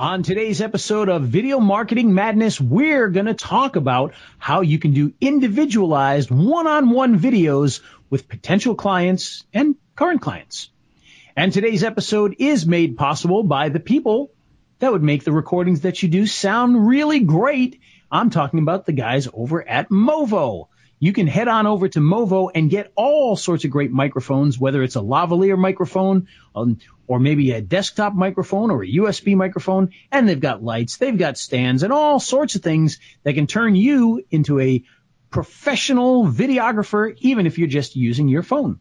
On today's episode of Video Marketing Madness, we're going to talk about how you can do individualized one-on-one videos with potential clients and current clients. And today's episode is made possible by the people that would make the recordings that you do sound really great. I'm talking about the guys over at Movo. You can head on over to Movo and get all sorts of great microphones, whether it's a lavalier microphone um, or maybe a desktop microphone or a USB microphone. And they've got lights, they've got stands and all sorts of things that can turn you into a professional videographer, even if you're just using your phone.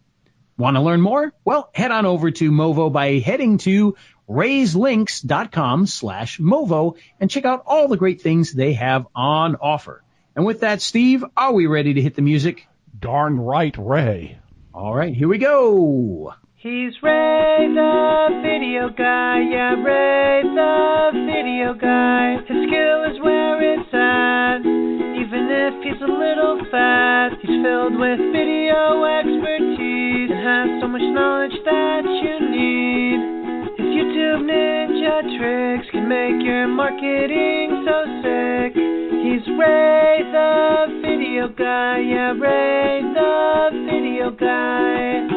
Want to learn more? Well, head on over to Movo by heading to raiselinks.com slash Movo and check out all the great things they have on offer. And with that, Steve, are we ready to hit the music? Darn right, Ray. All right, here we go. He's Ray the video guy, yeah, Ray the video guy. His skill is where it's at, even if he's a little fat. He's filled with video expertise and has so much knowledge that you need. His YouTube ninja tricks can make your marketing so sick. He's Ray the video guy, yeah, Ray the video guy.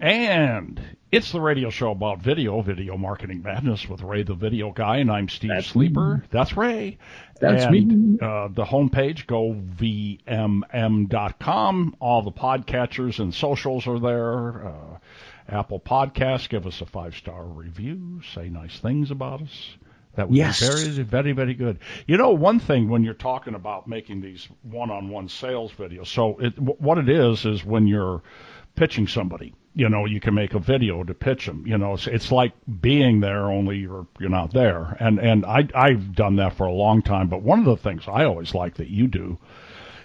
And it's the radio show about video, Video Marketing Madness with Ray the Video Guy, and I'm Steve That's Sleeper. me. That's Ray. That's and, me. Uh, the homepage, govmm.com. All the podcatchers and socials are there. Uh, Apple Podcasts, give us a five star review, say nice things about us. That would Yes. be very, very, very good. You know, one thing when you're talking about making these one-on-one sales videos, so it, what it is is when you're pitching somebody, you know, you can make a video to pitch them. You know, it's, it's like being there, only you're you're not there. And and I I've done that for a long time. But one of the things I always like that you do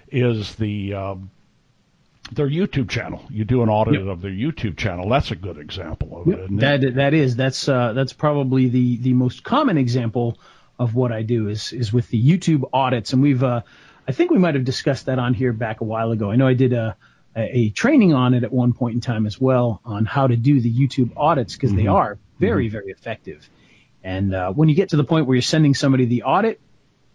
is the uh, their YouTube channel. You do an audit Yep. of their YouTube channel. That's a good example of it. Isn't it? That that is that's uh, that's probably the the most common example of what I do is is with the YouTube audits, and we've uh, I think we might have discussed that on here back a while ago. I know I did a a, a training on it at one point in time as well on how to do the YouTube audits because they are very very effective. And uh, when you get to the point where you're sending somebody the audit,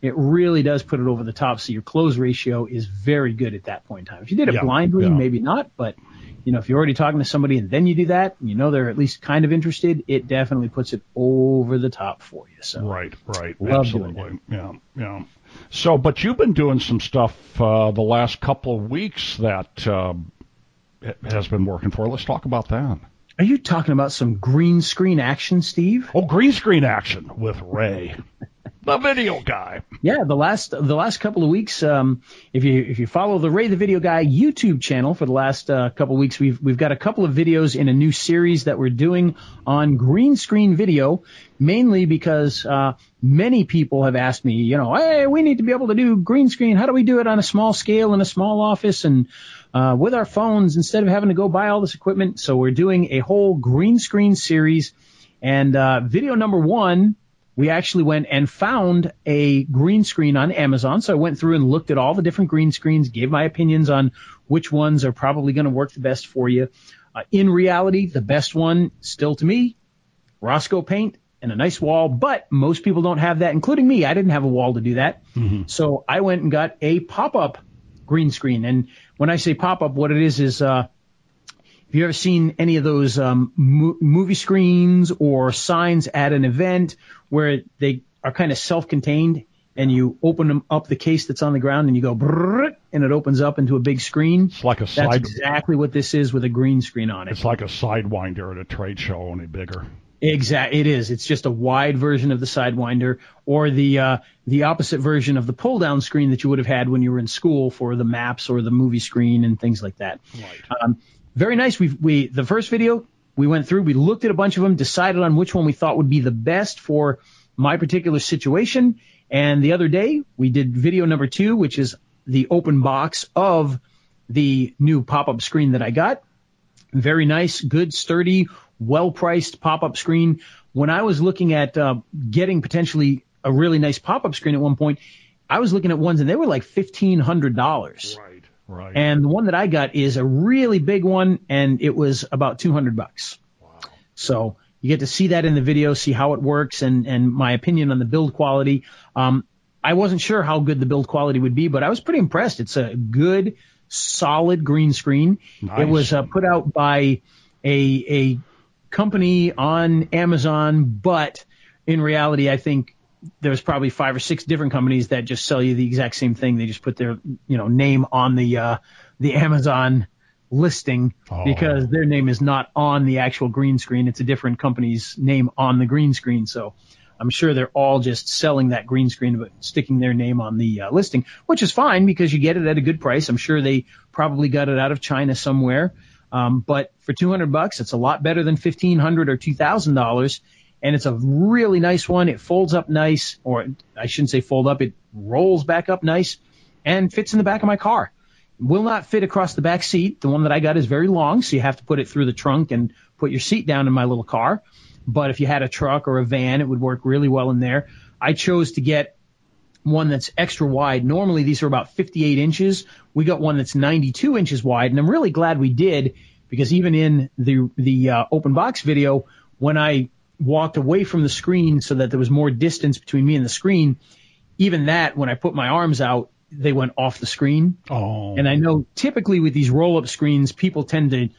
it really does put it over the top. So your close ratio is very good at that point in time. If you did it Yeah, blindly, yeah. maybe not, but you know, if you're already talking to somebody and then you do that, you know they're at least kind of interested, it definitely puts it over the top for you. So Right, right, absolutely, yeah, yeah. So, but you've been doing some stuff uh, the last couple of weeks that uh, has been working for. Let's talk about that. are you talking about some green screen action, Steve? Oh, green screen action with Ray, the video guy. Yeah, the last the last couple of weeks, um, if you if you follow the Ray the Video Guy YouTube channel for the last uh, couple of weeks, we've we've got a couple of videos in a new series that we're doing on green screen video, mainly because uh, many people have asked me, you know, hey, we need to be able to do green screen. How do we do it on a small scale in a small office and uh, with our phones instead of having to go buy all this equipment? So we're doing a whole green screen series, and uh, video number one we actually went and found a green screen on Amazon. So I went through and looked at all the different green screens, gave my opinions on which ones are probably going to work the best for you. Uh, in reality, the best one still to me, Rosco paint and a nice wall, but most people don't have that, including me. I didn't have a wall to do that. So I went and got a pop-up green screen. And when I say pop-up, what it is is, uh, have you ever seen any of those um, mo- movie screens or signs at an event where they are kind of self-contained and you open them up the case that's on the ground and you go and it opens up into a big screen? It's like a sidewinder. That's side. exactly what this is with a green screen on it. It's like a sidewinder at a trade show, only bigger. Exactly, It is. It's just a wide version of the Sidewinder, or the uh, the opposite version of the pull down screen that you would have had when you were in school for the maps or the movie screen and things like that. Right. Um, very nice. We we the first video we went through, we looked at a bunch of them, decided on which one we thought would be the best for my particular situation. And the other day we did video number two, which is the open box of the new pop up screen that I got. Very nice, good, sturdy, well priced pop up screen. When I was looking at uh, getting potentially a really nice pop up screen at one point, I was looking at ones and they were like fifteen hundred dollars. Right. Right. And the one that I got is a really big one, and it was about two hundred bucks. Wow. So You get to see that in the video, see how it works, and and my opinion on the build quality. Um, I wasn't sure how good the build quality would be, but I was pretty impressed. It's a good, solid green screen. Nice. It was uh, put out by a a company on Amazon, but in reality, I think there's probably five or six different companies that just sell you the exact same thing. They just put their you know name on the uh, the Amazon listing Oh. because their name is not on the actual green screen. It's a different company's name on the green screen. So I'm sure they're all just selling that green screen but sticking their name on the uh, listing, which is fine because you get it at a good price. I'm sure they probably got it out of China somewhere. Um, but for 200 bucks, it's a lot better than 1500 or $2,000. And it's a really nice one. It folds up nice, or I shouldn't say fold up. It rolls back up nice and fits in the back of my car. Will not fit across the back seat. The one that I got is very long, so you have to put it through the trunk and put your seat down in my little car. But if you had a truck or a van, it would work really well in there. I chose to get one that's extra wide. Normally these are about 58 inches. We got one that's 92 inches wide, and I'm really glad we did because even in the the uh, open box video, when I walked away from the screen so that there was more distance between me and the screen, even that when I put my arms out, they went off the screen. Oh. And I know typically with these roll up screens, people tend to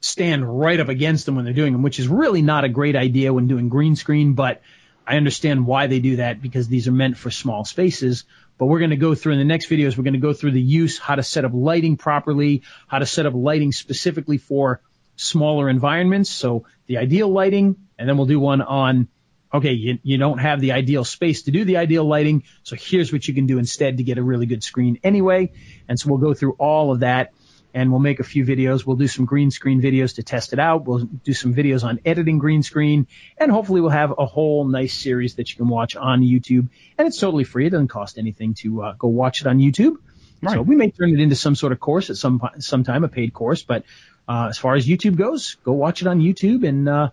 stand right up against them when they're doing them, which is really not a great idea when doing green screen, but I understand why they do that because these are meant for small spaces. But we're going to go through in the next videos, we're going to go through the use, how to set up lighting properly, how to set up lighting specifically for smaller environments. So the ideal lighting, and then we'll do one on, okay, you, you don't have the ideal space to do the ideal lighting. So here's what you can do instead to get a really good screen anyway. And so we'll go through all of that and we'll make a few videos. We'll do some green screen videos to test it out. We'll do some videos on editing green screen and hopefully we'll have a whole nice series that you can watch on YouTube and it's totally free. It doesn't cost anything to uh, go watch it on YouTube. Right. So we may turn it into some sort of course at some sometime, a paid course. But uh, as far as YouTube goes, go watch it on YouTube, and uh,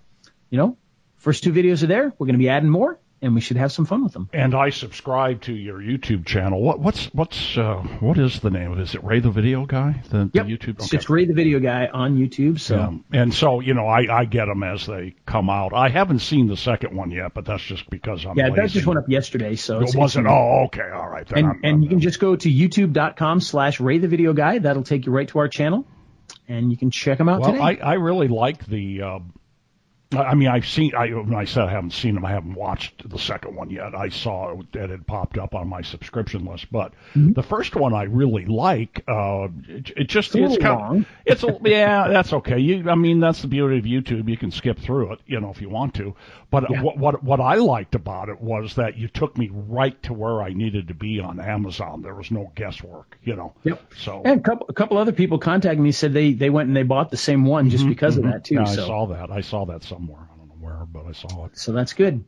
you know, first two videos are there. We're going to be adding more, and we should have some fun with them. And I subscribe to your YouTube channel. What what's what's uh, what is the name of it? Is it Ray the Video Guy? The, Yep, the YouTube. It's Ray the Video Guy on YouTube. So Um, and so you know, I I get them as they come out. I haven't seen the second one yet, but that's just because I'm yeah, lazy. that just went up yesterday. So It wasn't. Oh, okay, all right. Then and I'm, and you can just go to youtube.com slash Ray the Video Guy. That'll take you right to our channel, and you can check them out Well, today. I, I really like the. Uh, I mean, I've seen. I, when I said I haven't seen them, I haven't watched the second one yet. I saw that it popped up on my subscription list, but Mm-hmm. the first one I really like. Uh, it, it just It's little kind long. It's a, yeah, that's okay. You, I mean, that's the beauty of YouTube. You can skip through it, you know, if you want to. But Yeah. what what what I liked about it was that you took me right to where I needed to be on Amazon. There was no guesswork, you know. Yep. So and a couple, a couple other people contacted me said they they went and they bought the same one just because of that too. Mm-hmm. yeah, I saw that. I saw that somewhere. I don't know where, but I saw it. so that's good.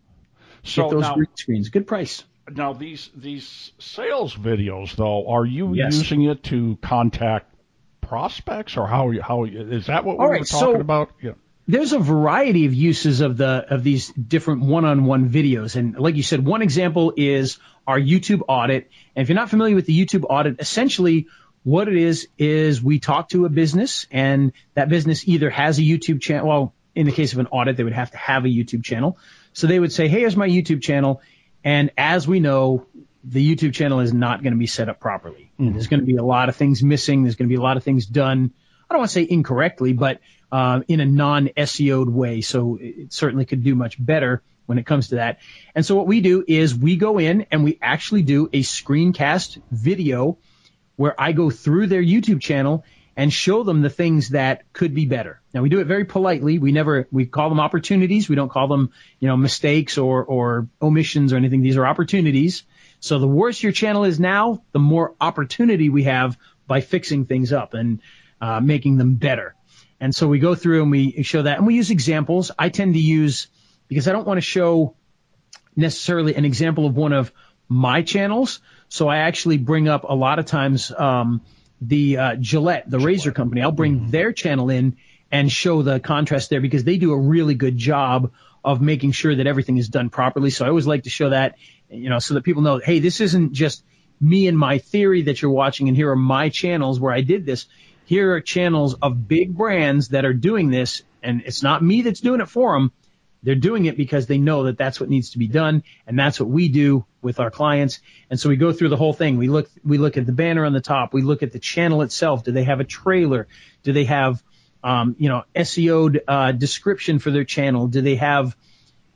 So Get those now, green screens, good price. now these these sales videos though, are you Yes. using it to contact prospects or how how is that what we All were talking so- about? Yeah. there's a variety of uses of the of these different one-on-one videos and like you said one example is our YouTube audit and if you're not familiar with the YouTube audit essentially what it is is we talk to a business and that business either has a YouTube channel well in the case of an audit they would have to have a YouTube channel. So they would say hey here's my YouTube channel. And as we know the YouTube channel is not going to be set up properly. And there's going to be a lot of things missing. There's going to be a lot of things done. I don't want to say incorrectly, but uh, in a non-SEO'd way. So it certainly could do much better when it comes to that. And so what we do is we go in and we actually do a screencast video where I go through their YouTube channel and show them the things that could be better. Now we do it very politely. We never, we call them opportunities. We don't call them, you know, mistakes or, or omissions or anything. These are opportunities. So the worse your channel is now, the more opportunity we have by fixing things up and uh, making them better. And so we go through and we show that and we use examples. I tend to use, because I don't want to show necessarily an example of one of my channels. So I actually bring up a lot of times, um, the, uh, Gillette, the razor company. I'll bring their channel in and show the contrast there because they do a really good job of making sure that everything is done properly. So I always like to show that, you know, so that people know, hey, this isn't just me and my theory that you're watching and here are my channels where I did this. Here are channels of big brands that are doing this and it's not me that's doing it for them. They're doing it because they know that that's what needs to be done, and that's what we do with our clients. And so we go through the whole thing. We look we look at the banner on the top. We look at the channel itself. Do they have a trailer? Do they have um, you know SEO uh, description for their channel? Do they have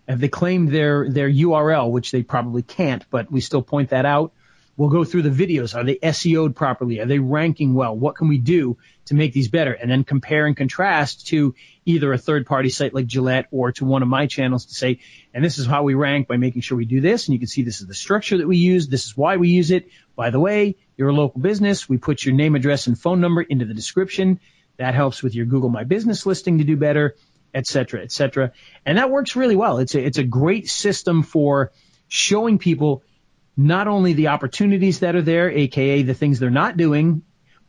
have they claimed their their URL, which they probably can't, but we still point that out. We'll go through the videos. Are they SEO'd properly? Are they ranking well? What can we do to make these better? And then compare and contrast to either a third party site like Gillette or to one of my channels to say, and this is how we rank by making sure we do this. And you can see this is the structure that we use. This is why we use it. By the way, you're a local business. We put your name, address, and phone number into the description. That helps with your Google My Business listing to do better, et cetera, et cetera. And that works really well. It's a, it's a great system for showing people not only the opportunities that are there, aka the things they're not doing,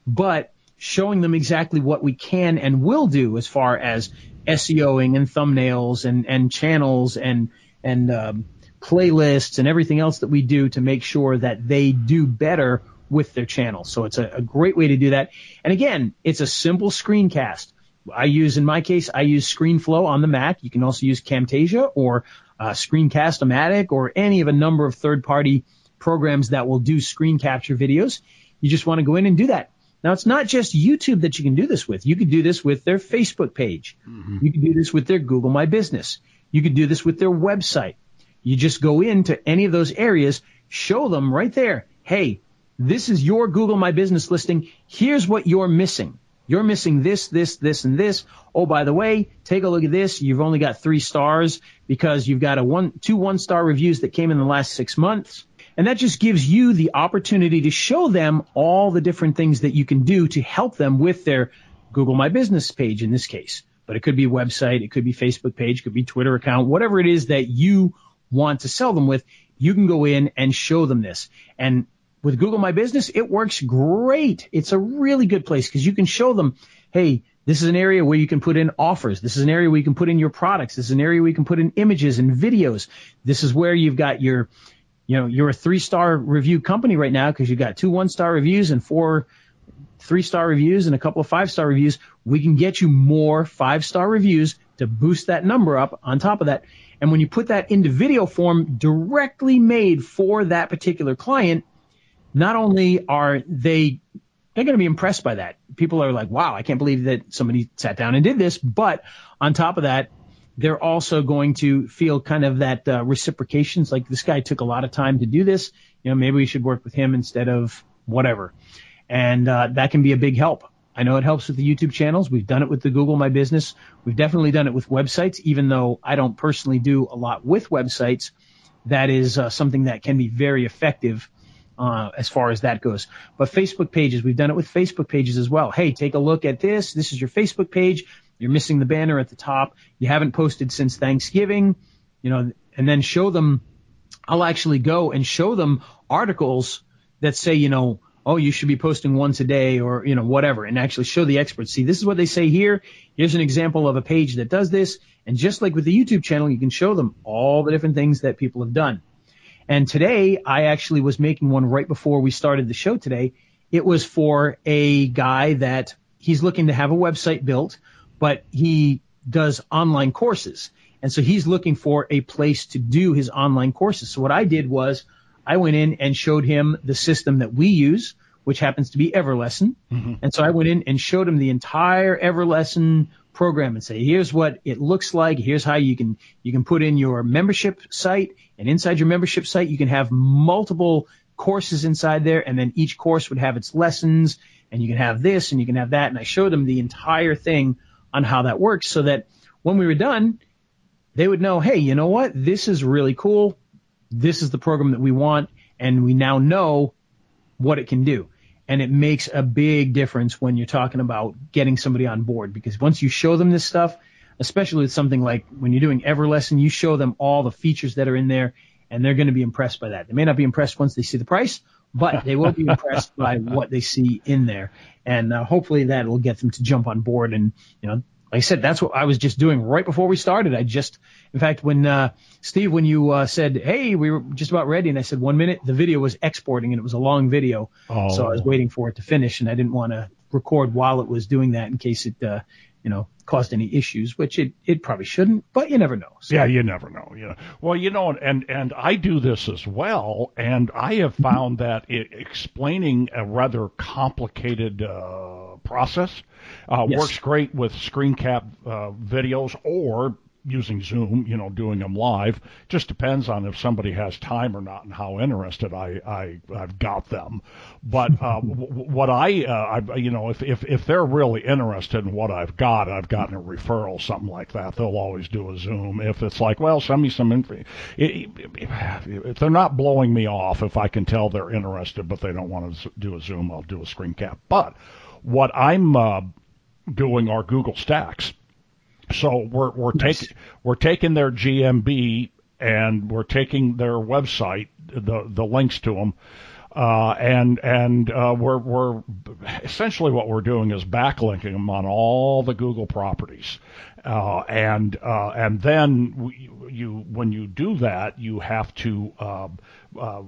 but showing them exactly what we can and will do as far as SEOing and thumbnails and, and channels and and um, playlists and everything else that we do to make sure that they do better with their channel. So it's a, a great way to do that. And again, it's a simple screencast. I use, in my case, I use ScreenFlow on the Mac. You can also use Camtasia or uh, Screencast-O-Matic or any of a number of third-party programs that will do screen capture videos. You just want to go in and do that. Now it's not just YouTube that you can do this with. You could do this with their Facebook page. Mm-hmm. You can do this with their Google My Business. You could do this with their website. You just go into any of those areas, show them right there, hey, this is your Google My Business listing. Here's what you're missing. You're missing this, this, this, and this. Oh, by the way, take a look at this. You've only got three stars because you've got a one, two one star reviews that came in the last six months. And that just gives you the opportunity to show them all the different things that you can do to help them with their Google My Business page in this case. But it could be website, it could be Facebook page, it could be Twitter account, whatever it is that you want to sell them with, you can go in and show them this. And with Google My Business, it works great. It's a really good place because you can show them, hey, this is an area where you can put in offers. This is an area where you can put in your products. This is an area where you can put in images and videos. This is where you've got your, you know, you're a three star review company right now because you've got two one star reviews and four three star reviews and a couple of five star reviews. We can get you more five star reviews to boost that number up on top of that. And when you put that into video form directly made for that particular client, not only are they they're going to be impressed by that. People are like, wow, I can't believe that somebody sat down and did this. But on top of that, they're also going to feel kind of that uh, reciprocation. It's like this guy took a lot of time to do this. You know, maybe we should work with him instead of whatever. And uh, that can be a big help. I know it helps with the YouTube channels. We've done it with the Google My Business. We've definitely done it with websites, even though I don't personally do a lot with websites. That is uh, something that can be very effective uh, as far as that goes. But Facebook pages, we've done it with Facebook pages as well. Hey, take a look at this. This is your Facebook page. You're missing the banner at the top. You haven't posted since Thanksgiving, you know, and then show them. I'll actually go and show them articles that say, you know, oh, you should be posting once a day or, you know, whatever, and actually show the experts. See, this is what they say here. Here's an example of a page that does this. And just like with the YouTube channel, you can show them all the different things that people have done. And today, I actually was making one right before we started the show today. It was for a guy that he's looking to have a website built but he does online courses. And so he's looking for a place to do his online courses. So what I did was I went in and showed him the system that we use, which happens to be Everlesson. Mm-hmm. And so I went in and showed him the entire Everlesson program and say, here's what it looks like. Here's how you can, you can put in your membership site and inside your membership site, you can have multiple courses inside there. And then each course would have its lessons and you can have this and you can have that. And I showed him the entire thing on how that works so that when we were done, they would know, hey, you know what? This is really cool. This is the program that we want. And we now know what it can do. And it makes a big difference when you're talking about getting somebody on board because once you show them this stuff, especially with something like when you're doing Everlesson, you show them all the features that are in there and they're going to be impressed by that. They may not be impressed once they see the price, but they will be impressed by what they see in there. And uh, hopefully that will get them to jump on board. And, you know, like I said, that's what I was just doing right before we started. I just, in fact, when, uh, Steve, when you, uh, said, Hey, we were just about ready. And I said, one minute, the video was exporting and it was a long video. Oh. So I was waiting for it to finish and I didn't want to record while it was doing that in case it, uh, you know, caused any issues, which it, it probably shouldn't, but you never know. So. Yeah, you never know. You know. Well, you know, and, and I do this as well, and I have found that it, explaining a rather complicated uh, process uh, yes. works great with screen cap uh, videos or using Zoom, you know, doing them live. Just depends on if somebody has time or not and how interested I, I I've got them. But uh, what I, uh, I, you know, if, if if they're really interested in what I've got, I've gotten a referral, something like that. They'll always do a Zoom. If it's like, well, send me some info. If they're not blowing me off, if I can tell they're interested, but they don't want to do a Zoom, I'll do a screen cap. But what I'm uh, doing are Google Stacks so we're we're nice. taking we're taking their GMB and we're taking their website, the the links to them, uh, and and uh, we're we're essentially what we're doing is backlinking them on all the Google properties, uh, and uh, and then we, you when you do that you have to uh, uh,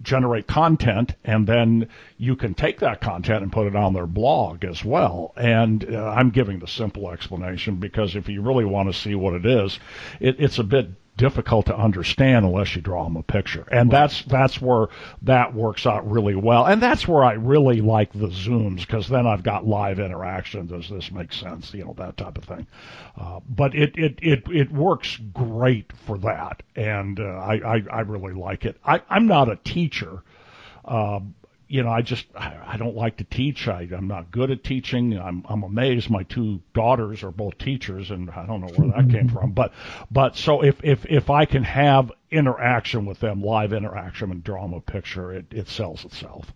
generate content, and then you can take that content and put it on their blog as well. And I'm giving the simple explanation because if you really want to see what it is, it, it's a bit difficult to understand unless you draw them a picture. And that's that's where that works out really well. And that's where I really like the zooms because then I've got live interaction. Does this make sense? You know that type of thing. Uh, but it, it it it works great for that, and uh, I, I I really like it. I I'm not a teacher. Uh, you know, I just I don't like to teach. I, I'm not good at teaching. I'm I'm amazed. My two daughters are both teachers, and I don't know where that came mm-hmm. from. But but so if if if I can have interaction with them, live interaction, and draw them a picture, it it sells itself.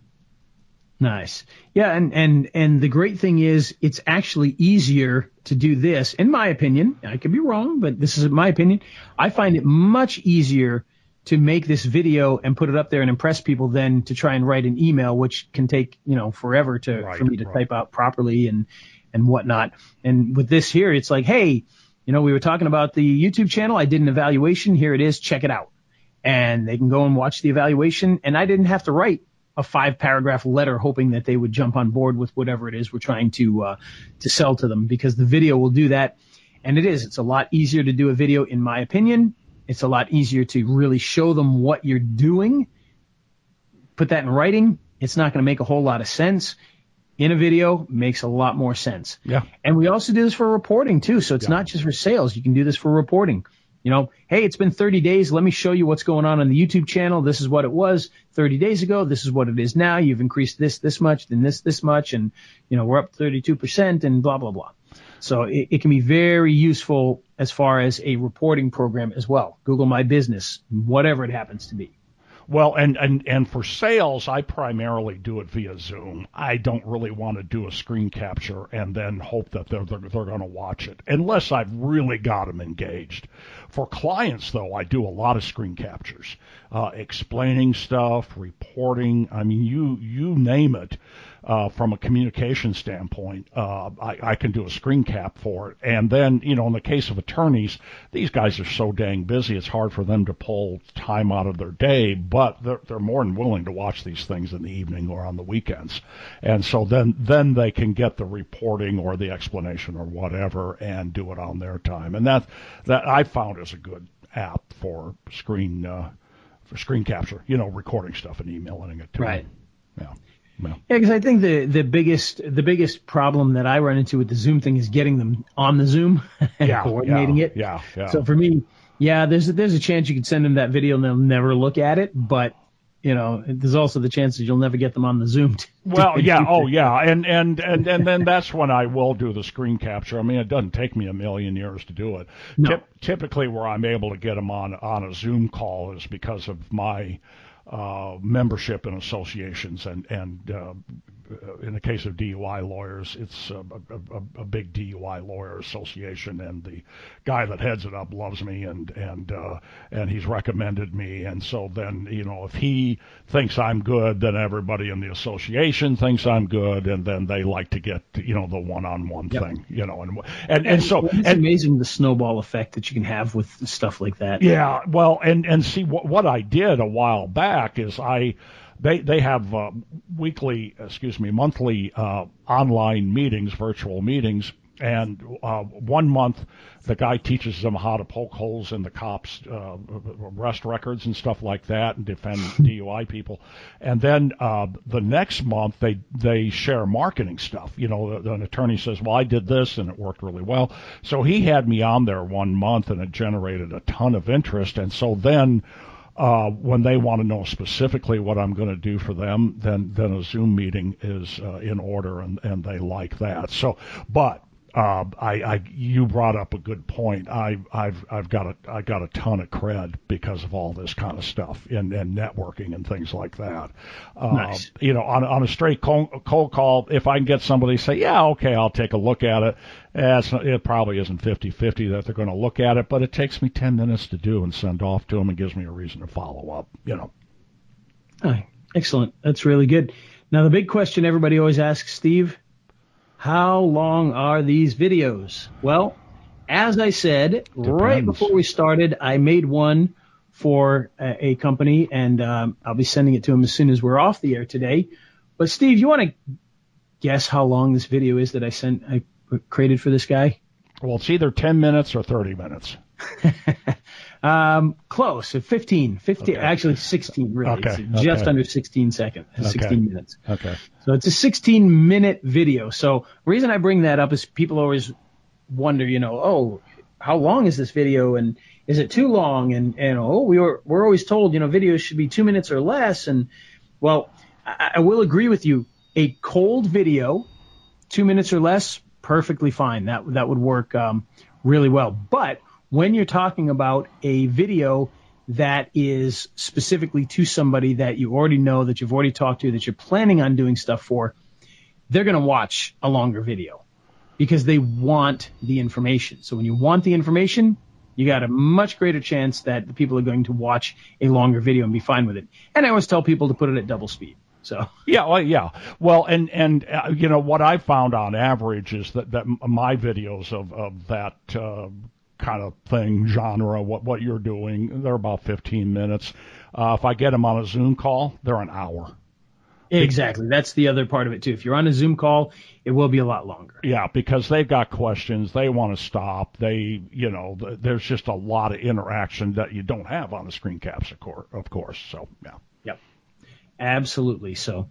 Nice. Yeah, and and and the great thing is it's actually easier to do this in my opinion. I could be wrong, but this is my opinion. I find it much easier to make this video and put it up there and impress people than to try and write an email, which can take, you know, forever to, right, for me to right. type out properly and, and whatnot. And with this here, it's like, Hey, you know, we were talking about the YouTube channel. I did an evaluation. Here it is. Check it out. And they can go and watch the evaluation. And I didn't have to write a five paragraph letter hoping that they would jump on board with whatever it is we're trying to, uh, to sell to them because the video will do that. And it is. It's a lot easier to do a video, in my opinion, it's a lot easier to really show them what you're doing. Put that in writing. It's not going to make a whole lot of sense. In a video makes a lot more sense. Yeah. And we also do this for reporting too. So it's yeah. not just for sales. You can do this for reporting. You know, hey, it's been 30 days. Let me show you what's going on on the YouTube channel. This is what it was 30 days ago. This is what it is now. You've increased this, this much, then this, this much. And, you know, we're up 32% and blah, blah, blah. So it, it, can be very useful as far as a reporting program as well. Google My Business, whatever it happens to be. Well, and, and, and for sales, I primarily do it via Zoom. I don't really want to do a screen capture and then hope that they're, they're, they're going to watch it unless I've really got them engaged. For clients, though, I do a lot of screen captures, uh, explaining stuff, reporting. I mean, you, you name it uh, from a communication standpoint, uh, I, I can do a screen cap for it. And then, you know, in the case of attorneys, these guys are so dang busy, it's hard for them to pull time out of their day, but they're, they're more than willing to watch these things in the evening or on the weekends. And so then, then they can get the reporting or the explanation or whatever and do it on their time. And that, that I found is a good app for screen, uh, for screen capture, you know, recording stuff and emailing it to right. them. Yeah. Yeah, because I think the the biggest the biggest problem that I run into with the Zoom thing is getting them on the Zoom and yeah, coordinating yeah, it. Yeah, yeah. So for me, yeah, there's a, there's a chance you could send them that video and they'll never look at it, but you know, there's also the chance that you'll never get them on the Zoom. To, well, yeah, oh yeah, and and and and then that's when I will do the screen capture. I mean, it doesn't take me a million years to do it. No. Tip, typically, where I'm able to get them on on a Zoom call is because of my uh, membership in associations and and uh, in the case of DUI lawyers, it's a, a, a, big DUI lawyer association, and the guy that heads it up loves me, and and uh, and he's recommended me, and so then you know if he thinks I'm good, then everybody in the association thinks I'm good, and then they like to get you know the one-on-one yep. thing, you know, and and and, and so it's and, amazing the snowball effect that you can have with stuff like that. Yeah, well, and and see what what I did a while back is I they they have uh, weekly, excuse me, monthly uh, online meetings, virtual meetings and uh, one month, the guy teaches them how to poke holes in the cops' uh, arrest records and stuff like that, and defend DUI people. And then uh, the next month, they they share marketing stuff. You know, an attorney says, "Well, I did this, and it worked really well." So he had me on there one month, and it generated a ton of interest. And so then. Uh, when they want to know specifically what I'm going to do for them, then then a Zoom meeting is uh, in order, and and they like that. So, but uh, I, I, you brought up a good point. I, I've, I've got a, I got a ton of cred because of all this kind of stuff and, and networking and things like that. Uh, nice. You know, on, on a straight cold, cold call, if I can get somebody to say, yeah, okay, I'll take a look at it. Eh, not, it probably isn't 50-50 that they're going to look at it, but it takes me 10 minutes to do and send off to them and gives me a reason to follow up, you know. Oh, excellent. That's really good. Now, the big question everybody always asks, Steve, how long are these videos? Well, as I said, Depends. right before we started, I made one for a, a company, and um, I'll be sending it to them as soon as we're off the air today. But Steve, you want to guess how long this video is that I sent, I created for this guy? Well, it's either 10 minutes or 30 minutes. um, close. 15, 15, okay. actually 16 really. Okay. It's just okay. under 16 seconds, 16 minutes. Okay. So it's a 16 minute video. So reason I bring that up is people always wonder, you know, oh, how long is this video and is it too long? And, and oh, we were, we're always told, you know, videos should be two minutes or less. And well, I, I will agree with you. A cold video, two minutes or less, perfectly fine. That, that would work, um, really well. But when you're talking about a video that is specifically to somebody that you already know, that you've already talked to, that you're planning on doing stuff for, they're going to watch a longer video because they want the information. So when you want the information, you got a much greater chance that the people are going to watch a longer video and be fine with it. And I always tell people to put it at double speed. So yeah, well, yeah. Well, and and uh, you know what I found on average is that that my videos of of that uh, kind of thing, genre, what, what you're doing. They're about 15 minutes. Uh, if I get them on a Zoom call, they're an hour. Exactly. That's the other part of it too. If you're on a Zoom call, it will be a lot longer. Yeah, because they've got questions. They want to stop. They, you know, there's just a lot of interaction that you don't have on the screen caps, of course. Of course. So, yeah. Yep. Absolutely. So,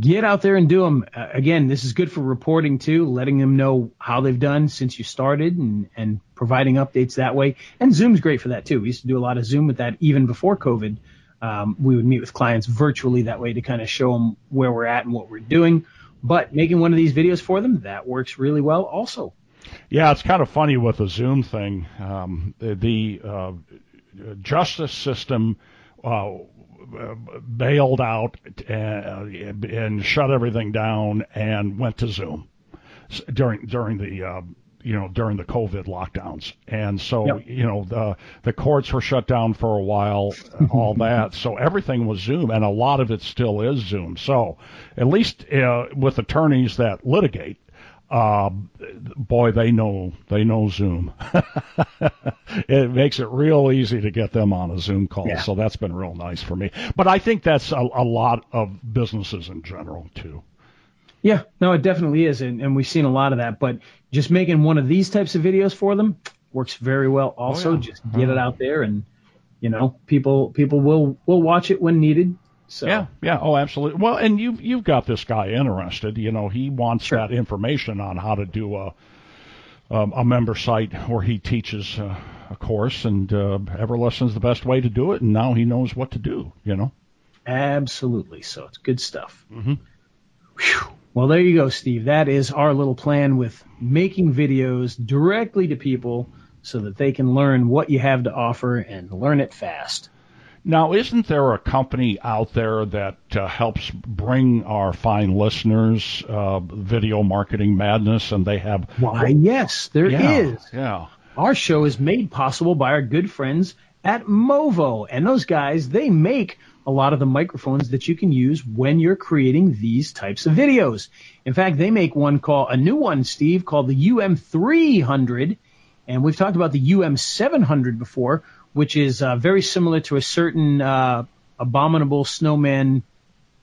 get out there and do them. Uh, again, this is good for reporting too, letting them know how they've done since you started and, and providing updates that way. And Zoom's great for that too. We used to do a lot of Zoom with that even before COVID. Um, we would meet with clients virtually that way to kind of show them where we're at and what we're doing. But making one of these videos for them, that works really well also. Yeah, it's kind of funny with the Zoom thing. Um, the, uh, justice system uh, bailed out and, and shut everything down and went to Zoom during during the uh, you know during the COVID lockdowns, and so yep. you know the the courts were shut down for a while, all that. So everything was Zoom, and a lot of it still is Zoom. So at least uh, with attorneys that litigate, uh, boy, they know they know Zoom. it makes it real easy to get them on a Zoom call. Yeah. So that's been real nice for me. But I think that's a, a lot of businesses in general too. Yeah, no, it definitely is, and, and, we've seen a lot of that. But just making one of these types of videos for them works very well. Also, oh, yeah. just get it out there, and you know, people people will will watch it when needed. So. Yeah, yeah, oh, absolutely. Well, and you've you've got this guy interested. You know, he wants sure. that information on how to do a um, a member site where he teaches uh, a course, and uh, Everlesson's the best way to do it. And now he knows what to do. You know. Absolutely. So it's good stuff. Mm-hmm. Well, there you go, Steve. That is our little plan with making videos directly to people so that they can learn what you have to offer and learn it fast. Now, isn't there a company out there that uh, helps bring our fine listeners uh, video marketing madness, and they have? Why, yes, there yeah, is. Yeah. Our show is made possible by our good friends at Movo, and those guys they make a lot of the microphones that you can use when you're creating these types of videos. In fact, they make one called a new one, Steve, called the UM300, and we've talked about the UM700 before which is uh, very similar to a certain uh, abominable snowman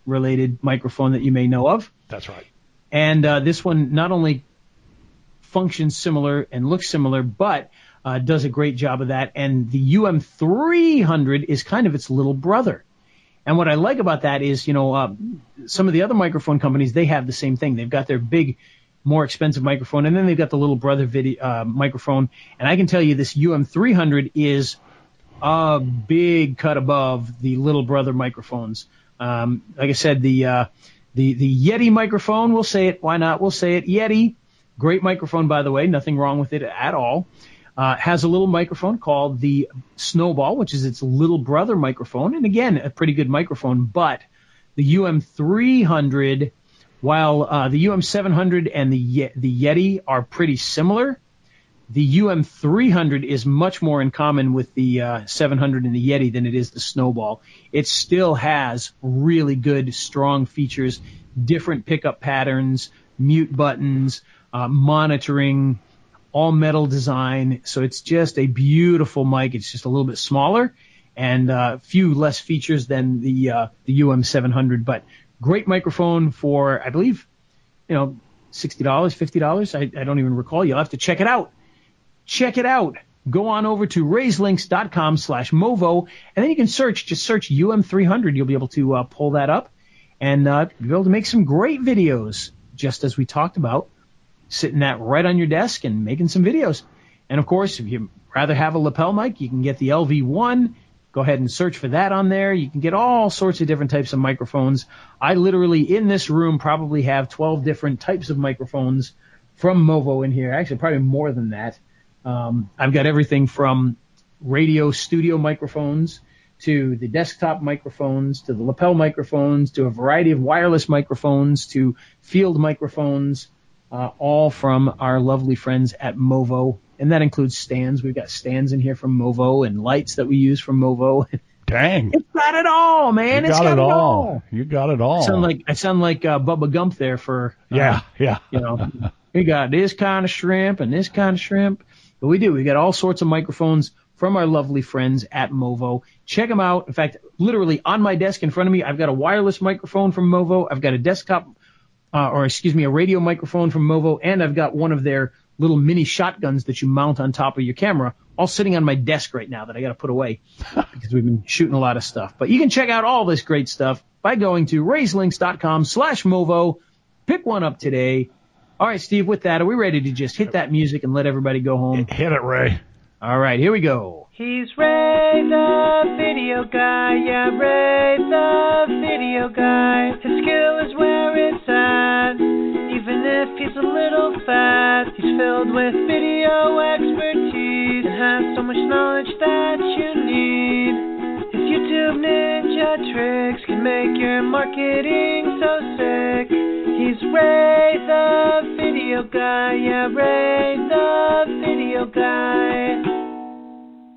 related microphone that you may know of. That's right. And uh, this one not only functions similar and looks similar, but uh, does a great job of that. And the UM300 is kind of its little brother. And what I like about that is, you know, uh, some of the other microphone companies they have the same thing. They've got their big, more expensive microphone, and then they've got the little brother video uh, microphone. And I can tell you, this UM300 is a big cut above the little brother microphones. Um, like I said, the uh, the the Yeti microphone. We'll say it. Why not? We'll say it. Yeti, great microphone by the way. Nothing wrong with it at all. Uh, has a little microphone called the Snowball, which is its little brother microphone, and again, a pretty good microphone. But the UM300, while uh, the UM700 and the Ye- the Yeti are pretty similar, the UM300 is much more in common with the uh, 700 and the Yeti than it is the Snowball. It still has really good, strong features, different pickup patterns, mute buttons, uh, monitoring all metal design. So it's just a beautiful mic. It's just a little bit smaller and a uh, few less features than the uh, the UM700, but great microphone for I believe, you know, sixty dollars, fifty dollars. I, I don't even recall. You'll have to check it out. Check it out. Go on over to raiselinks.com slash Movo, and then you can search, just search UM300. You'll be able to uh, pull that up and uh, be able to make some great videos, just as we talked about sitting that right on your desk and making some videos. And of course, if you rather have a lapel mic, you can get the LV1. Go ahead and search for that on there. You can get all sorts of different types of microphones. I literally in this room probably have 12 different types of microphones from Movo in here. Actually, probably more than that. Um, I've got everything from radio studio microphones to the desktop microphones to the lapel microphones to a variety of wireless microphones to field microphones uh, all from our lovely friends at Movo. And that includes stands. We've got stands in here from Movo and lights that we use from Movo. Dang. It's got it all, man. You it's got, got it all. all. You got it all. I sound like I sound like uh, Bubba Gump there for uh, yeah, yeah. You know, we got this kind of shrimp and this kind of shrimp, but we do. We got all sorts of microphones from our lovely friends at Movo. Check them out. In fact, literally on my desk in front of me, I've got a wireless microphone from Movo. I've got a desktop uh, or excuse me, a radio microphone from Movo, and I've got one of their little mini shotguns that you mount on top of your camera, all sitting on my desk right now that I got to put away because we've been shooting a lot of stuff. But you can check out all this great stuff by going to raiselinks.com slash Movo. Pick one up today. All right, Steve, with that, are we ready to just hit that music and let everybody go home? Hit it, Ray. All right, here we go. He's Ray the video guy, yeah, Ray the video guy. His skill is where it's at, even if he's a little fat. He's filled with video expertise and has so much knowledge that you need. His YouTube ninja tricks can make your marketing so sick. Ray the video guy, yeah, Ray the video guy.